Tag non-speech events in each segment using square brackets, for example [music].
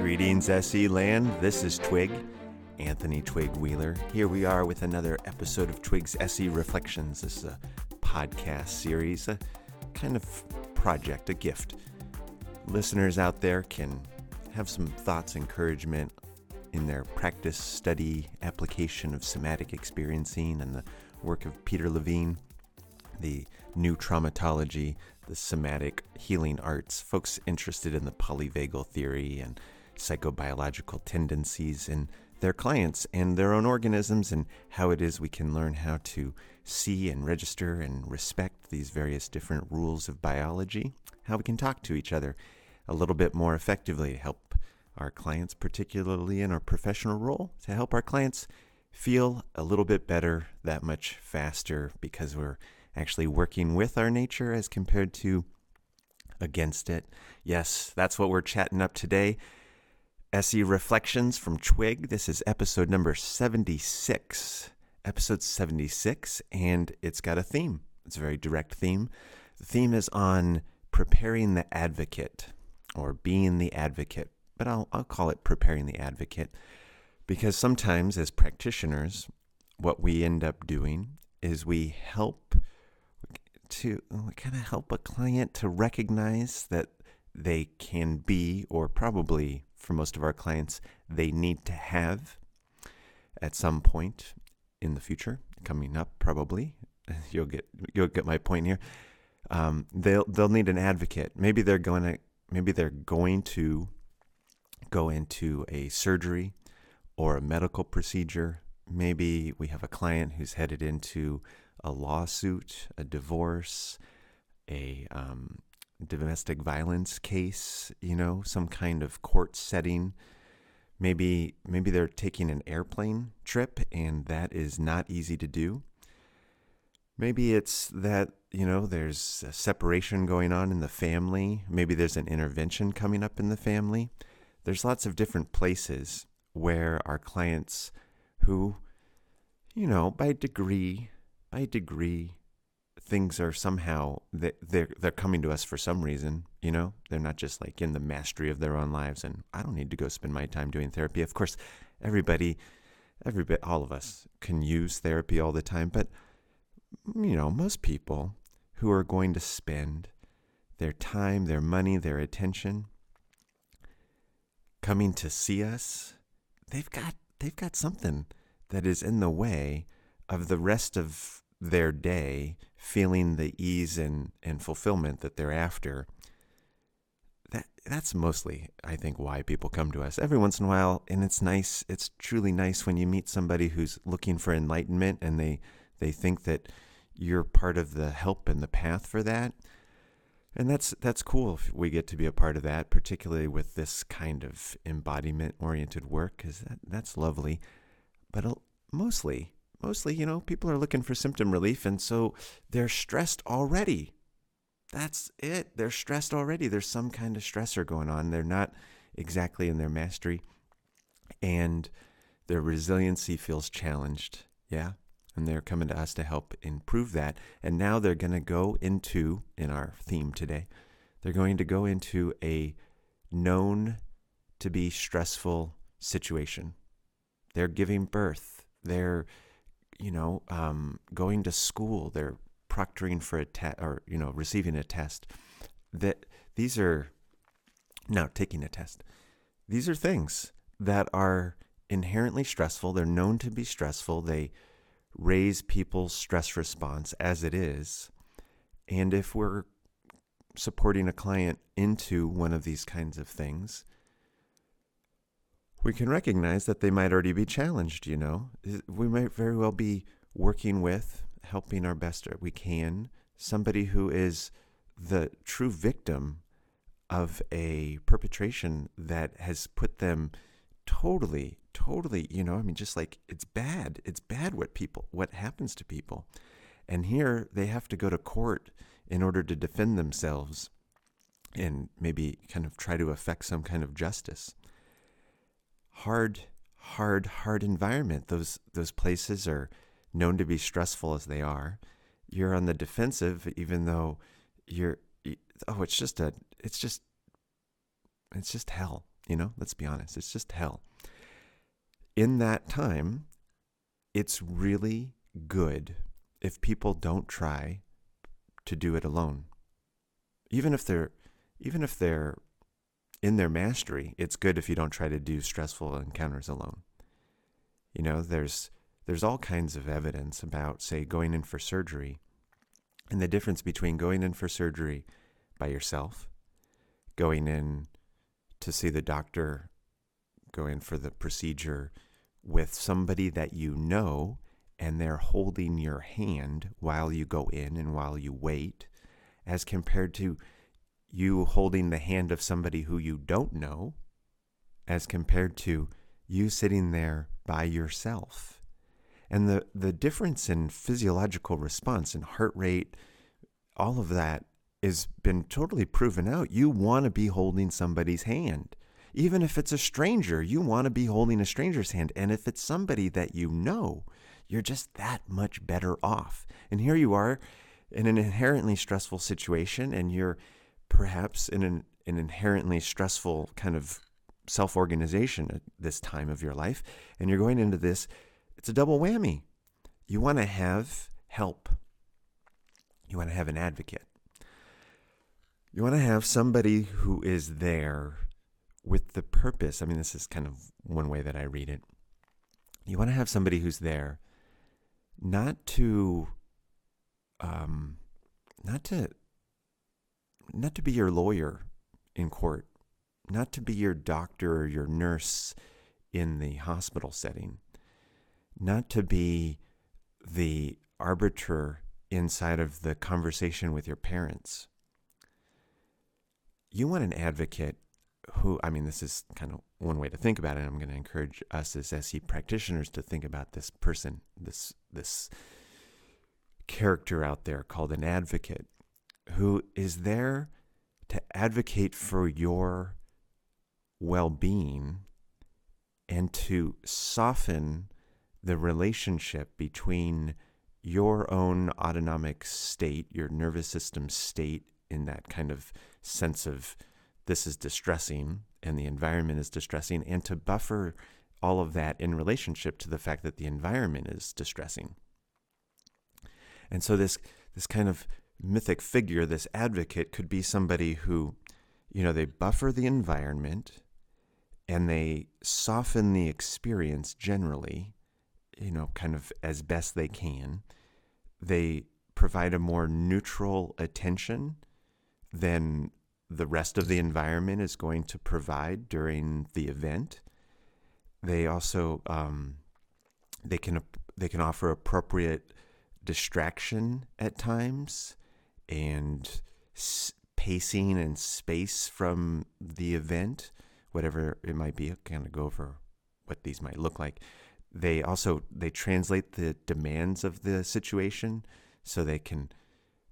Greetings, SE Land. This is Twig, Anthony Twig Wheeler. Here we are with another episode of Twig's SE Reflections. This is a podcast series, a kind of project, a gift. Listeners out there can have some thoughts, encouragement in their practice, study, application of somatic experiencing and the work of Peter Levine, the new traumatology, the somatic healing arts, folks interested in the polyvagal theory and psychobiological tendencies in their clients and their own organisms, and how it is we can learn how to see and register and respect these various different rules of biology, how we can talk to each other a little bit more effectively, help our clients, particularly in our professional role, to help our clients feel a little bit better that much faster because we're actually working with our nature as compared to against it. Yes, that's what we're chatting up today. SE Reflections from Twig. This is episode number 76. Episode 76, and it's got a theme. It's a very direct theme. The theme is on preparing the advocate or being the advocate, but I'll, I'll call it preparing the advocate because sometimes as practitioners, what we end up doing is we help to kind of help a client to recognize that they can be, or probably for most of our clients, they need to have at some point in the future, coming up probably. [laughs] You'll get you'll get my point here. Um, they'll they'll need an advocate. Maybe they're going to maybe they're going to go into a surgery or a medical procedure. Maybe we have a client who's headed into a lawsuit, a divorce, a um, domestic violence case, you know, some kind of court setting. Maybe maybe they're taking an airplane trip and that is not easy to do. Maybe it's that, you know, there's a separation going on in the family. Maybe there's an intervention coming up in the family. There's lots of different places where our clients who, you know, by degree, by degree, things are somehow they're they're coming to us for some reason. You know, they're not just like in the mastery of their own lives. And I don't need to go spend my time doing therapy. Of course, everybody, everybody, all of us can use therapy all the time, but you know, most people who are going to spend their time, their money, their attention coming to see us, they've got they've got something that is in the way of the rest of their day feeling the ease and, and fulfillment that they're after. That that's mostly, I think, why people come to us. Every once in a while, and it's nice, it's truly nice when you meet somebody who's looking for enlightenment and they they think that you're part of the help and the path for that. And that's that's cool if we get to be a part of that, particularly with this kind of embodiment oriented work, because that, that's lovely. But mostly, mostly, you know, people are looking for symptom relief, and so they're stressed already. That's it. They're stressed already. There's some kind of stressor going on. They're not exactly in their mastery, and their resiliency feels challenged. Yeah and they're coming to us to help improve that. And now they're going to go into, in our theme today, they're going to go into a known to be stressful situation. They're giving birth. They're, you know, um, going to school. They're proctoring for a test or, you know, receiving a test. That these are now taking a test. These are things that are inherently stressful. They're known to be stressful. They raise people's stress response as it is. And if we're supporting a client into one of these kinds of things, we can recognize that they might already be challenged, you know. We might very well be working with, helping our best we can, somebody who is the true victim of a perpetration that has put them totally totally, you know, I mean, just like it's bad. It's bad what people, what happens to people. And here they have to go to court in order to defend themselves and maybe kind of try to affect some kind of justice. Hard, hard, hard environment. Those those places are known to be stressful as they are. You're on the defensive, even though you're oh, it's just a, it's just, it's just hell. You know, let's be honest. It's just hell. In that time, it's really good if people don't try to do it alone. Even if they're, even if they're in their mastery, it's good if you don't try to do stressful encounters alone. You know, there's there's all kinds of evidence about, say, going in for surgery and the difference between going in for surgery by yourself, going in to see the doctor, go in for the procedure with somebody that you know and they're holding your hand while you go in and while you wait, as compared to you holding the hand of somebody who you don't know, as compared to you sitting there by yourself. And the, the difference in physiological response and heart rate, all of that has been totally proven out. You want to be holding somebody's hand. Even if it's a stranger, you want to be holding a stranger's hand. And if it's somebody that you know, you're just that much better off. And here you are in an inherently stressful situation, and you're perhaps in an, an inherently stressful kind of self organization at this time of your life. And you're going into this, it's a double whammy. You want to have help, you want to have an advocate. You want to have somebody who is there with the purpose. I mean, this is kind of one way that I read it. You want to have somebody who's there not to, um, not to, not to be your lawyer in court, not to be your doctor or your nurse in the hospital setting, not to be the arbiter inside of the conversation with your parents. You want an advocate who, I mean, this is kind of one way to think about it. I'm going to encourage us as SE practitioners to think about this person, this this character out there called an advocate, who is there to advocate for your well-being and to soften the relationship between your own autonomic state, your nervous system state, in that kind of sense of this is distressing and the environment is distressing, and to buffer all of that in relationship to the fact that the environment is distressing. And so this this kind of mythic figure, this advocate, could be somebody who, you know, they buffer the environment and they soften the experience generally, you know, kind of as best they can. They provide a more neutral attention than the rest of the environment is going to provide during the event. They also um, they can they can offer appropriate distraction at times and pacing and space from the event, whatever it might be. I'll kind of go over what these might look like. They also they translate the demands of the situation so they can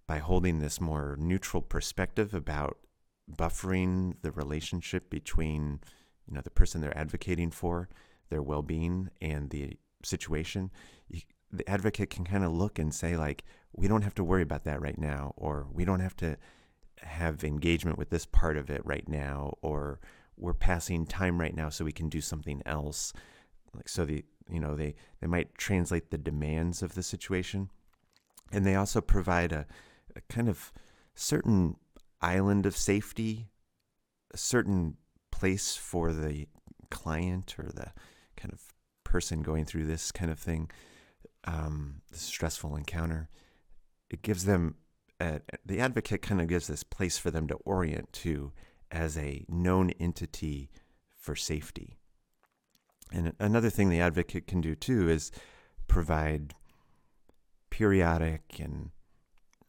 by holding this more neutral perspective about buffering the relationship between you know the person they're advocating for their well-being and the situation. You, the advocate can kind of look and say like we don't have to worry about that right now or we don't have to have engagement with this part of it right now or we're passing time right now so we can do something else. Like so the you know they they might translate the demands of the situation. And they also provide a, a kind of certain island of safety, a certain place for the client or the kind of person going through this kind of thing, um, this stressful encounter. It gives them, a, the advocate kind of gives this place for them to orient to as a known entity for safety. And another thing the advocate can do too is provide periodic and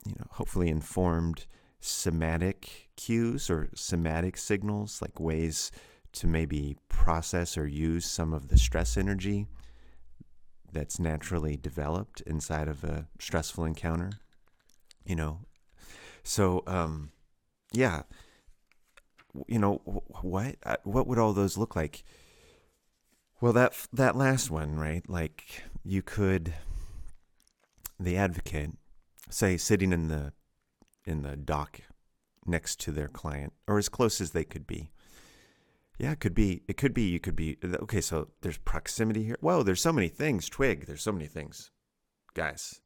you know hopefully informed somatic cues or somatic signals, like ways to maybe process or use some of the stress energy that's naturally developed inside of a stressful encounter. You know, so um, yeah, you know what? Uh, what would all those look like? Well, that that last one, right? Like you could, the advocate, say, sitting in the in the dock next to their client or as close as they could be. Yeah, it could be. It could be. You could be. Okay, so there's proximity here. Whoa, there's so many things. Twig, there's so many things. Guys,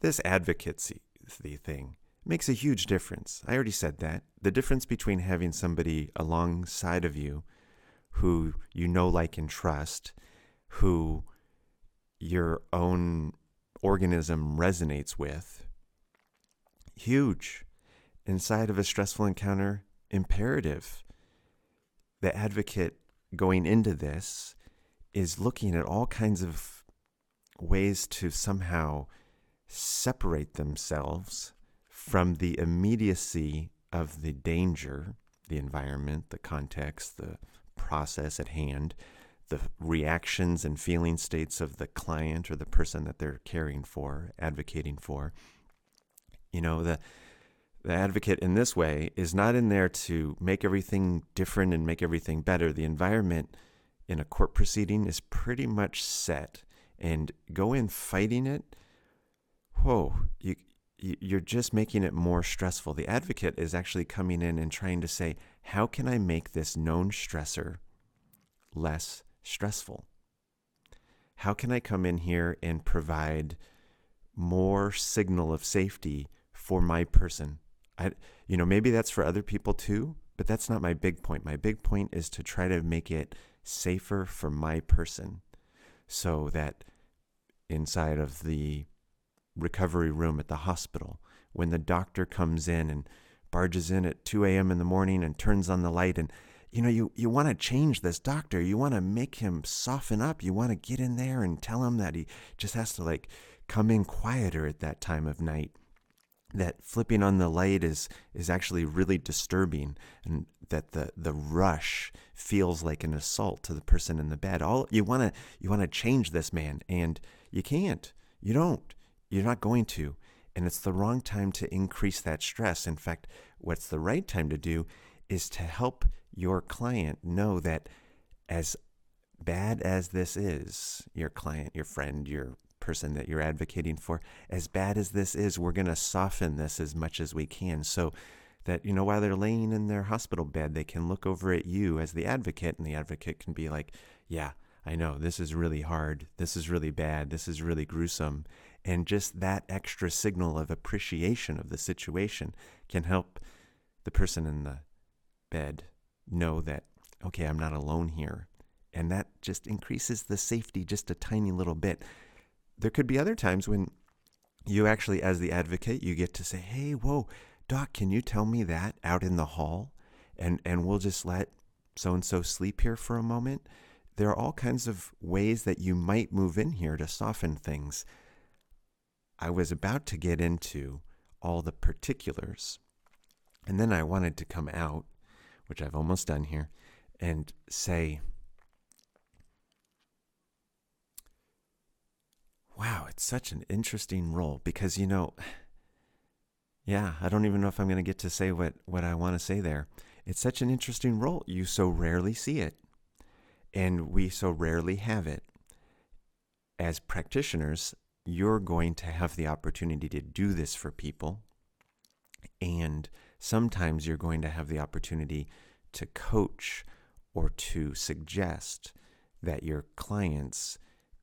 this advocacy the thing makes a huge difference. I already said that. The difference between having somebody alongside of you who you know, like, and trust, who your own organism resonates with, huge. Inside of a stressful encounter, imperative. The advocate going into this is looking at all kinds of ways to somehow separate themselves from the immediacy of the danger, the environment, the context, the process at hand, the reactions and feeling states of the client or the person that they're caring for, advocating for. You know, the the advocate in this way is not in there to make everything different and make everything better. The environment in a court proceeding is pretty much set and go in fighting it. Whoa, you you're just making it more stressful. The advocate is actually coming in and trying to say, how can I make this known stressor less stressful? How can I come in here and provide more signal of safety for my person? I, you know, maybe that's for other people too, but that's not my big point. My big point is to try to make it safer for my person so that inside of the recovery room at the hospital when the doctor comes in and barges in at 2 a.m. in the morning and turns on the light and you know you, you want to change this doctor you want to make him soften up you want to get in there and tell him that he just has to like come in quieter at that time of night that flipping on the light is is actually really disturbing and that the the rush feels like an assault to the person in the bed all you want to you want to change this man and you can't you don't you're not going to. And it's the wrong time to increase that stress. In fact, what's the right time to do is to help your client know that as bad as this is, your client, your friend, your person that you're advocating for, as bad as this is, we're going to soften this as much as we can. So that, you know, while they're laying in their hospital bed, they can look over at you as the advocate, and the advocate can be like, yeah, I know this is really hard. This is really bad. This is really gruesome. And just that extra signal of appreciation of the situation can help the person in the bed know that, okay, I'm not alone here. And that just increases the safety just a tiny little bit. There could be other times when you actually, as the advocate, you get to say, hey, whoa, doc, can you tell me that out in the hall? And, and we'll just let so and so sleep here for a moment. There are all kinds of ways that you might move in here to soften things. I was about to get into all the particulars, and then I wanted to come out, which I've almost done here, and say, wow, it's such an interesting role because, you know, yeah, I don't even know if I'm going to get to say what, what I want to say there. It's such an interesting role. You so rarely see it, and we so rarely have it. As practitioners, you're going to have the opportunity to do this for people. And sometimes you're going to have the opportunity to coach or to suggest that your clients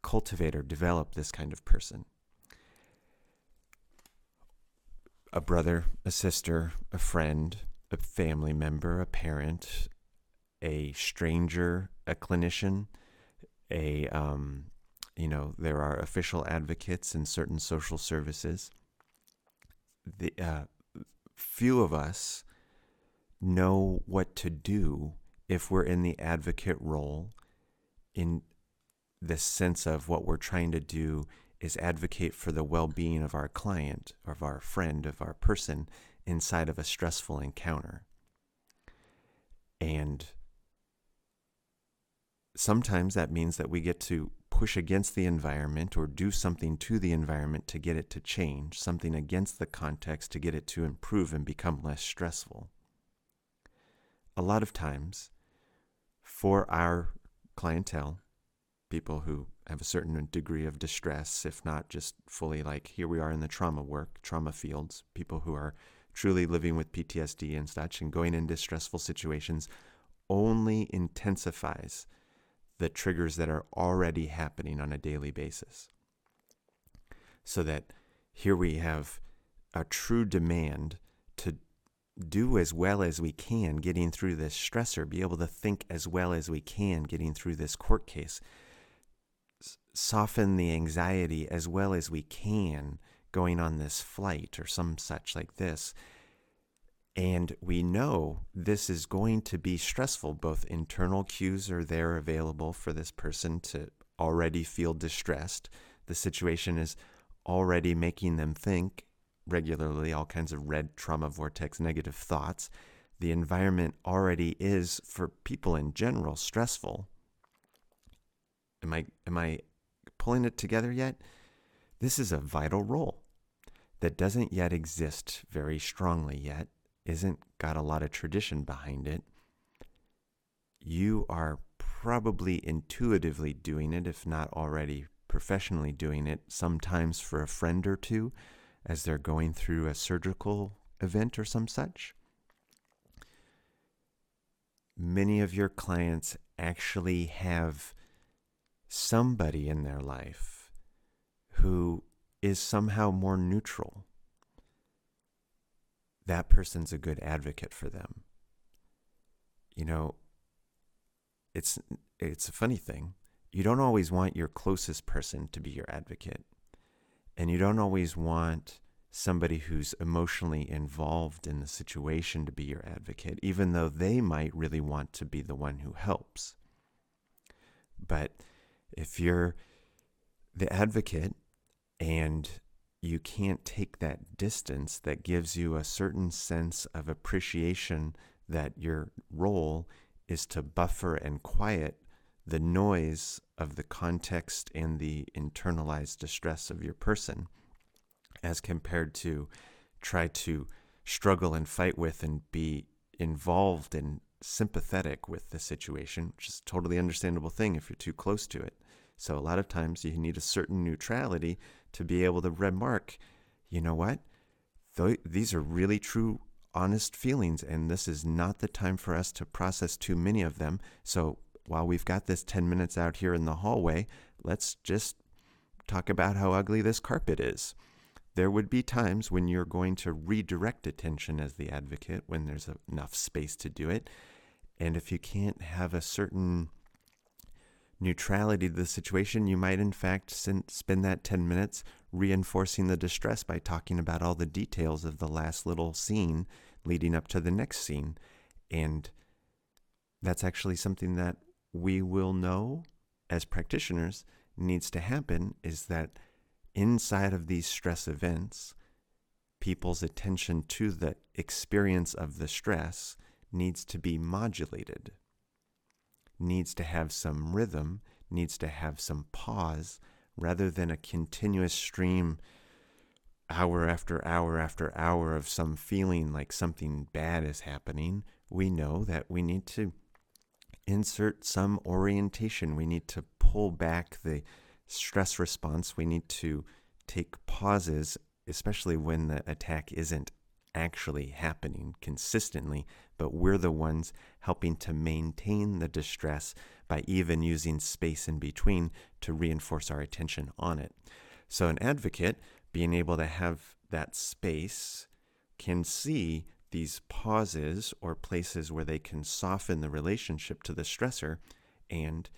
cultivate or develop this kind of person. A brother, a sister, a friend, a family member, a parent, a stranger, a clinician, a um, you know, there are official advocates in certain social services. The uh, few of us know what to do if we're in the advocate role in the sense of what we're trying to do is advocate for the well-being of our client of our friend of our person inside of a stressful encounter and sometimes that means that we get to push against the environment or do something to the environment to get it to change, something against the context to get it to improve and become less stressful. A lot of times, for our clientele, people who have a certain degree of distress, if not just fully like here we are in the trauma work, trauma fields, people who are truly living with PTSD and such and going into stressful situations only intensifies the triggers that are already happening on a daily basis. So that here we have a true demand to do as well as we can getting through this stressor, be able to think as well as we can getting through this court case, soften the anxiety as well as we can going on this flight or some such like this. And we know this is going to be stressful. Both internal cues are there available for this person to already feel distressed. The situation is already making them think regularly all kinds of red trauma vortex negative thoughts. The environment already is, for people in general, stressful. Am I, am I pulling it together yet? This is a vital role that doesn't yet exist very strongly yet, isn't got a lot of tradition behind it. You are probably intuitively doing it, if not already professionally doing it, sometimes for a friend or two as they're going through a surgical event or some such. Many of your clients actually have somebody in their life who is somehow more neutral. That person's a good advocate for them. You know, it's it's a funny thing. You don't always want your closest person to be your advocate. And you don't always want somebody who's emotionally involved in the situation to be your advocate, even though they might really want to be the one who helps. But if you're the advocate and you can't take that distance that gives you a certain sense of appreciation that your role is to buffer and quiet the noise of the context and the internalized distress of your person as compared to try to struggle and fight with and be involved and sympathetic with the situation, which is a totally understandable thing if you're too close to it. So a lot of times you need a certain neutrality to be able to remark, you know what? Th- these are really true, honest feelings, and this is not the time for us to process too many of them. So while we've got this 10 minutes out here in the hallway, let's just talk about how ugly this carpet is. There would be times when you're going to redirect attention as the advocate when there's enough space to do it. And if you can't have a certain neutrality to the situation, you might in fact spend that 10 minutes reinforcing the distress by talking about all the details of the last little scene leading up to the next scene. And that's actually something that we will know as practitioners needs to happen is that inside of these stress events, people's attention to the experience of the stress needs to be modulated, needs to have some rhythm, needs to have some pause, rather than a continuous stream hour after hour after hour of some feeling like something bad is happening. We know that we need to insert some orientation. We need to pull back the stress response. We need to take pauses, especially when the attack isn't actually happening consistently, but we're the ones helping to maintain the distress by even using space in between to reinforce our attention on it. So, an advocate being able to have that space can see these pauses or places where they can soften the relationship to the stressor and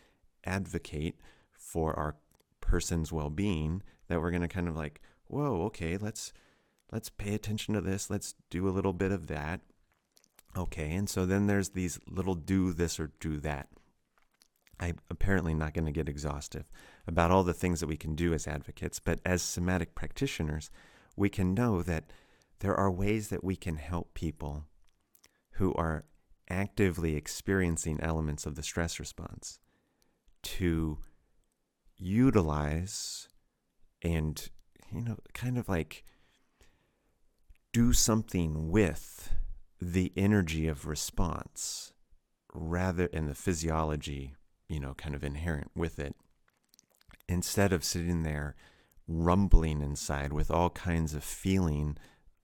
advocate for our person's well-being that we're going to kind of like whoa okay let's let's pay attention to this let's do a little bit of that. Okay and so then there's these little do this or do that. I'm apparently not going to get exhaustive about all the things that we can do as advocates but as somatic practitioners we can know that there are ways that we can help people who are actively experiencing elements of the stress response to utilize and, you know, kind of like do something with the energy of response rather and the physiology, you know, kind of inherent with it, instead of sitting there rumbling inside with all kinds of feeling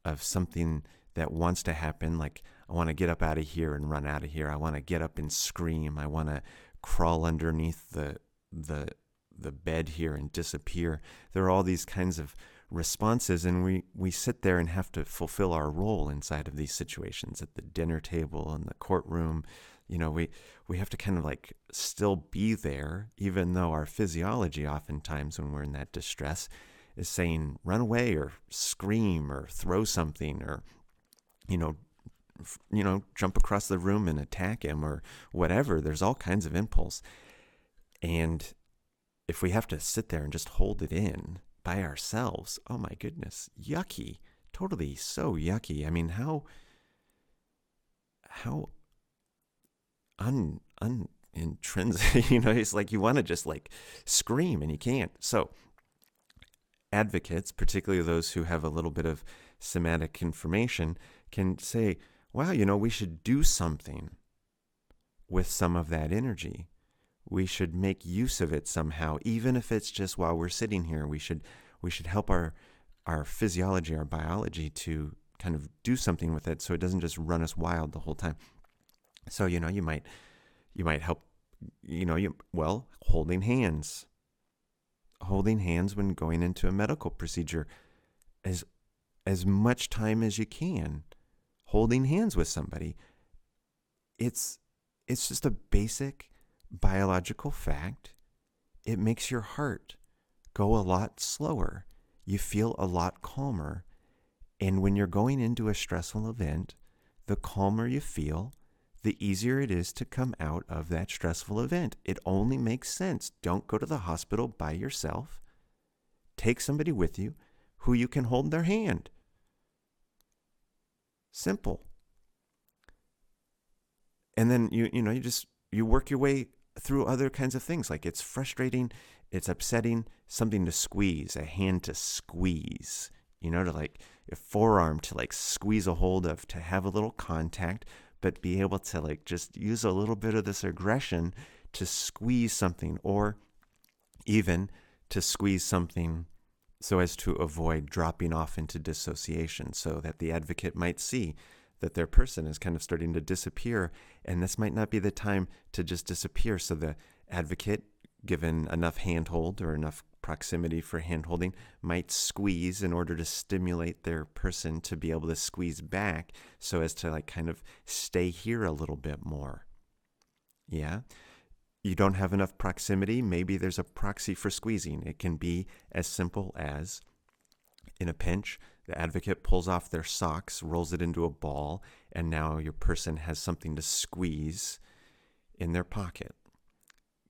of something that wants to happen. Like, I want to get up out of here and run out of here. I want to get up and scream. I want to crawl underneath the, the, the bed here and disappear. There are all these kinds of responses, and we, we sit there and have to fulfill our role inside of these situations at the dinner table, in the courtroom. You know, we, we have to kind of like still be there, even though our physiology, oftentimes, when we're in that distress, is saying run away or scream or throw something or, you know, you know, jump across the room and attack him or whatever. There's all kinds of impulse. And if we have to sit there and just hold it in by ourselves, oh my goodness, yucky. Totally so yucky. I mean, how how un un intrinsic, [laughs] you know, it's like you want to just like scream and you can't. So advocates, particularly those who have a little bit of somatic information, can say, wow, you know, we should do something with some of that energy. We should make use of it somehow, even if it's just while we're sitting here. We should we should help our our physiology, our biology to kind of do something with it so it doesn't just run us wild the whole time. So, you know, you might you might help you know, you well, holding hands. Holding hands when going into a medical procedure as as much time as you can holding hands with somebody. It's it's just a basic biological fact. It makes your heart go a lot slower. You feel a lot calmer. And when you're going into a stressful event, the calmer you feel, the easier it is to come out of that stressful event. It only makes sense. Don't go to the hospital by yourself. Take somebody with you who you can hold their hand. Simple. And then you you know you just you work your way through other kinds of things. Like it's frustrating, it's upsetting, something to squeeze, a hand to squeeze, you know, to like a forearm to like squeeze a hold of, to have a little contact, but be able to like just use a little bit of this aggression to squeeze something or even to squeeze something so as to avoid dropping off into dissociation so that the advocate might see that their person is kind of starting to disappear and this might not be the time to just disappear. So the advocate given enough handhold or enough proximity for handholding might squeeze in order to stimulate their person to be able to squeeze back so as to like kind of stay here a little bit more. Yeah? You don't have enough proximity maybe there's a proxy for squeezing. It can be as simple as in a pinch the advocate pulls off their socks, rolls it into a ball, and now your person has something to squeeze in their pocket.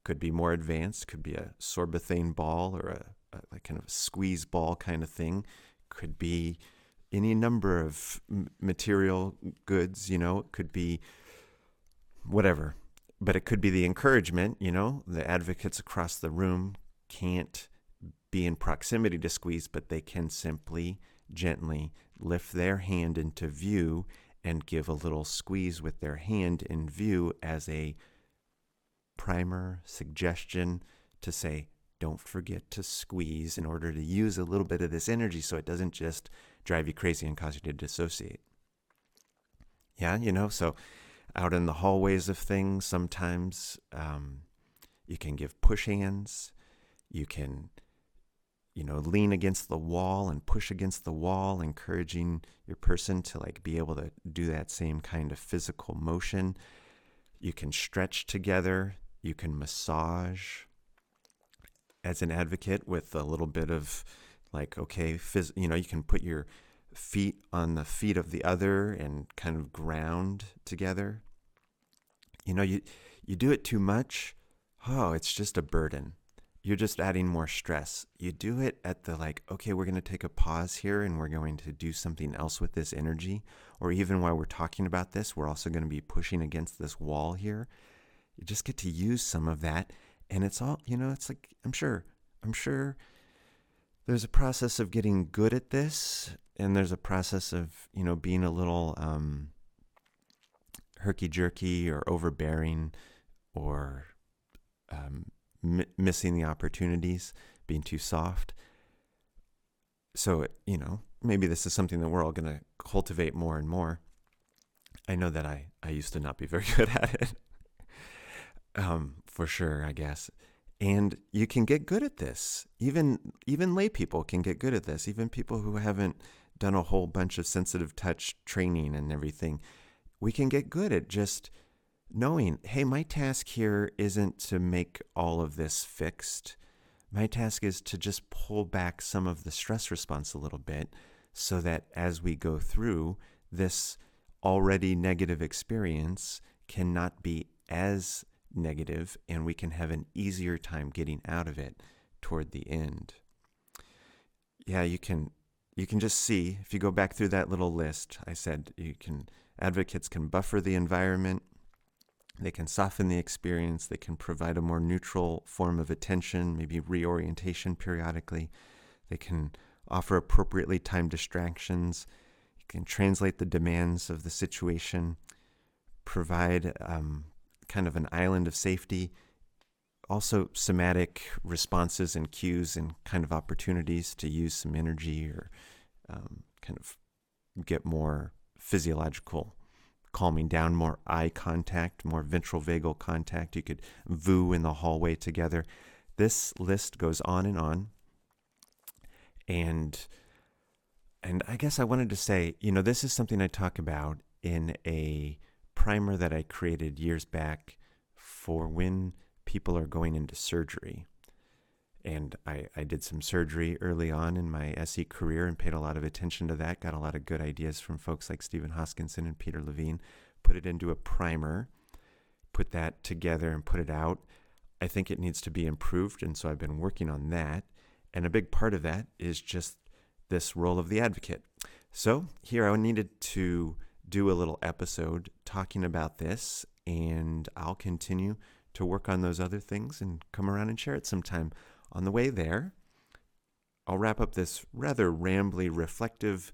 Could be more advanced, could be a sorbothane ball or a, a, a kind of a squeeze ball kind of thing. Could be any number of material goods, you know, it could be whatever. But it could be the encouragement, you know, the advocates across the room can't be in proximity to squeeze, but they can simply gently lift their hand into view and give a little squeeze with their hand in view as a primer suggestion to say, don't forget to squeeze in order to use a little bit of this energy so it doesn't just drive you crazy and cause you to dissociate. Yeah, you know, so out in the hallways of things, sometimes um, you can give push hands. You can you know, lean against the wall and push against the wall, encouraging your person to like be able to do that same kind of physical motion. You can stretch together, you can massage as an advocate with a little bit of like, okay, phys- you know, you can put your feet on the feet of the other and kind of ground together. You know, you you do it too much, oh, it's just a burden you're just adding more stress. You do it at the like, okay, we're going to take a pause here and we're going to do something else with this energy. Or even while we're talking about this, we're also going to be pushing against this wall here. You just get to use some of that. And it's all, you know, it's like, I'm sure, I'm sure there's a process of getting good at this. And there's a process of, you know, being a little um, herky jerky or overbearing or, um, m- missing the opportunities, being too soft. So, you know, maybe this is something that we're all going to cultivate more and more. I know that I, I used to not be very [laughs] good at it, um, for sure, I guess. And you can get good at this. Even even lay people can get good at this. Even people who haven't done a whole bunch of sensitive touch training and everything, we can get good at just knowing, hey, my task here isn't to make all of this fixed. My task is to just pull back some of the stress response a little bit so that as we go through this already negative experience cannot be as negative and we can have an easier time getting out of it toward the end. Yeah, you can you can just see if you go back through that little list, I said you can advocates can buffer the environment, they can soften the experience, they can provide a more neutral form of attention, maybe reorientation periodically. They can offer appropriately timed distractions. You can translate the demands of the situation, provide um, kind of an island of safety. Also, somatic responses and cues and kind of opportunities to use some energy or um, kind of get more physiological calming down, more eye contact, more ventral vagal contact. You could VOO in the hallway together. This list goes on and on. And and I guess I wanted to say, you know, this is something I talk about in a primer that I created years back for when people are going into surgery. And I, I did some surgery early on in my SE career and paid a lot of attention to that. Got a lot of good ideas from folks like Stephen Hoskinson and Peter Levine. Put it into a primer, put that together and put it out. I think it needs to be improved. And so I've been working on that. And a big part of that is just this role of the advocate. So here I needed to do a little episode talking about this, and I'll continue to work on those other things and come around and share it sometime. On the way there, I'll wrap up this rather rambly, reflective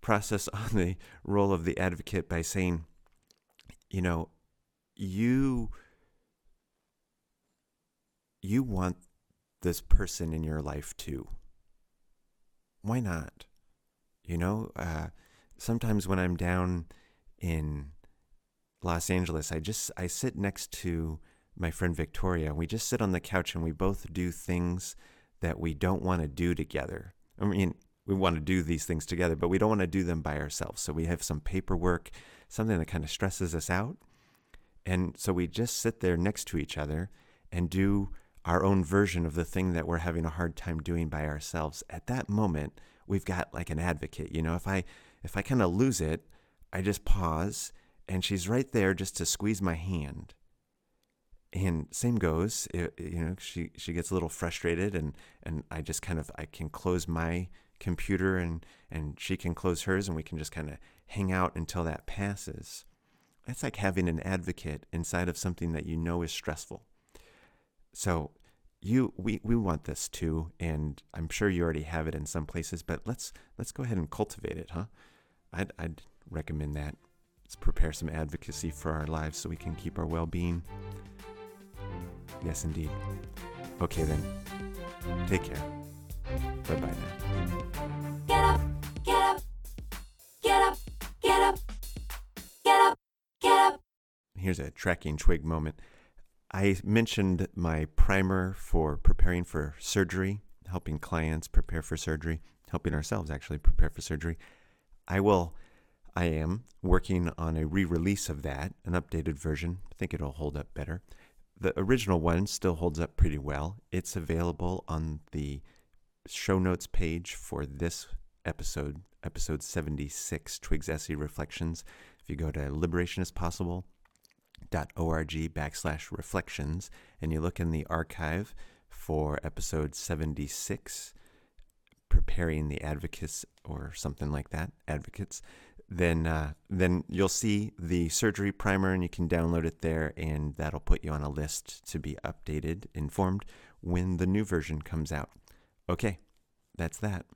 process [laughs] on the role of the advocate by saying, you know, you you want this person in your life too. Why not? You know, uh, sometimes when I'm down in Los Angeles, I just I sit next to my friend Victoria. We just sit on the couch and we both do things that we don't want to do together. I mean, we want to do these things together, but we don't want to do them by ourselves. So we have some paperwork, something that kind of stresses us out. And so we just sit there next to each other and do our own version of the thing that we're having a hard time doing by ourselves. At that moment, we've got like an advocate. You know, if I if I kind of lose it, I just pause and she's right there just to squeeze my hand and same goes it, you know she she gets a little frustrated and and I just kind of I can close my computer and and she can close hers and we can just kind of hang out until that passes. That's like having an advocate inside of something that you know is stressful. So you we we want this too and I'm sure you already have it in some places but let's let's go ahead and cultivate it huh? I'd I'd recommend that. Let's prepare some advocacy for our lives so we can keep our well-being Yes, indeed. Okay, then. Take care. Bye bye now. Get up, get up, get up, get up, get up, get up. Here's a tracking twig moment. I mentioned my primer for preparing for surgery, helping clients prepare for surgery, helping ourselves actually prepare for surgery. I will, I am working on a re release of that, an updated version. I think it'll hold up better. The original one still holds up pretty well. It's available on the show notes page for this episode, episode 76, Twigs SE Reflections. If you go to liberationispossible.org backslash reflections and you look in the archive for episode 76, preparing the advocates or something like that, advocates, then uh, then you'll see the surgery primer and you can download it there and that'll put you on a list to be updated informed when the new version comes out. Okay that's that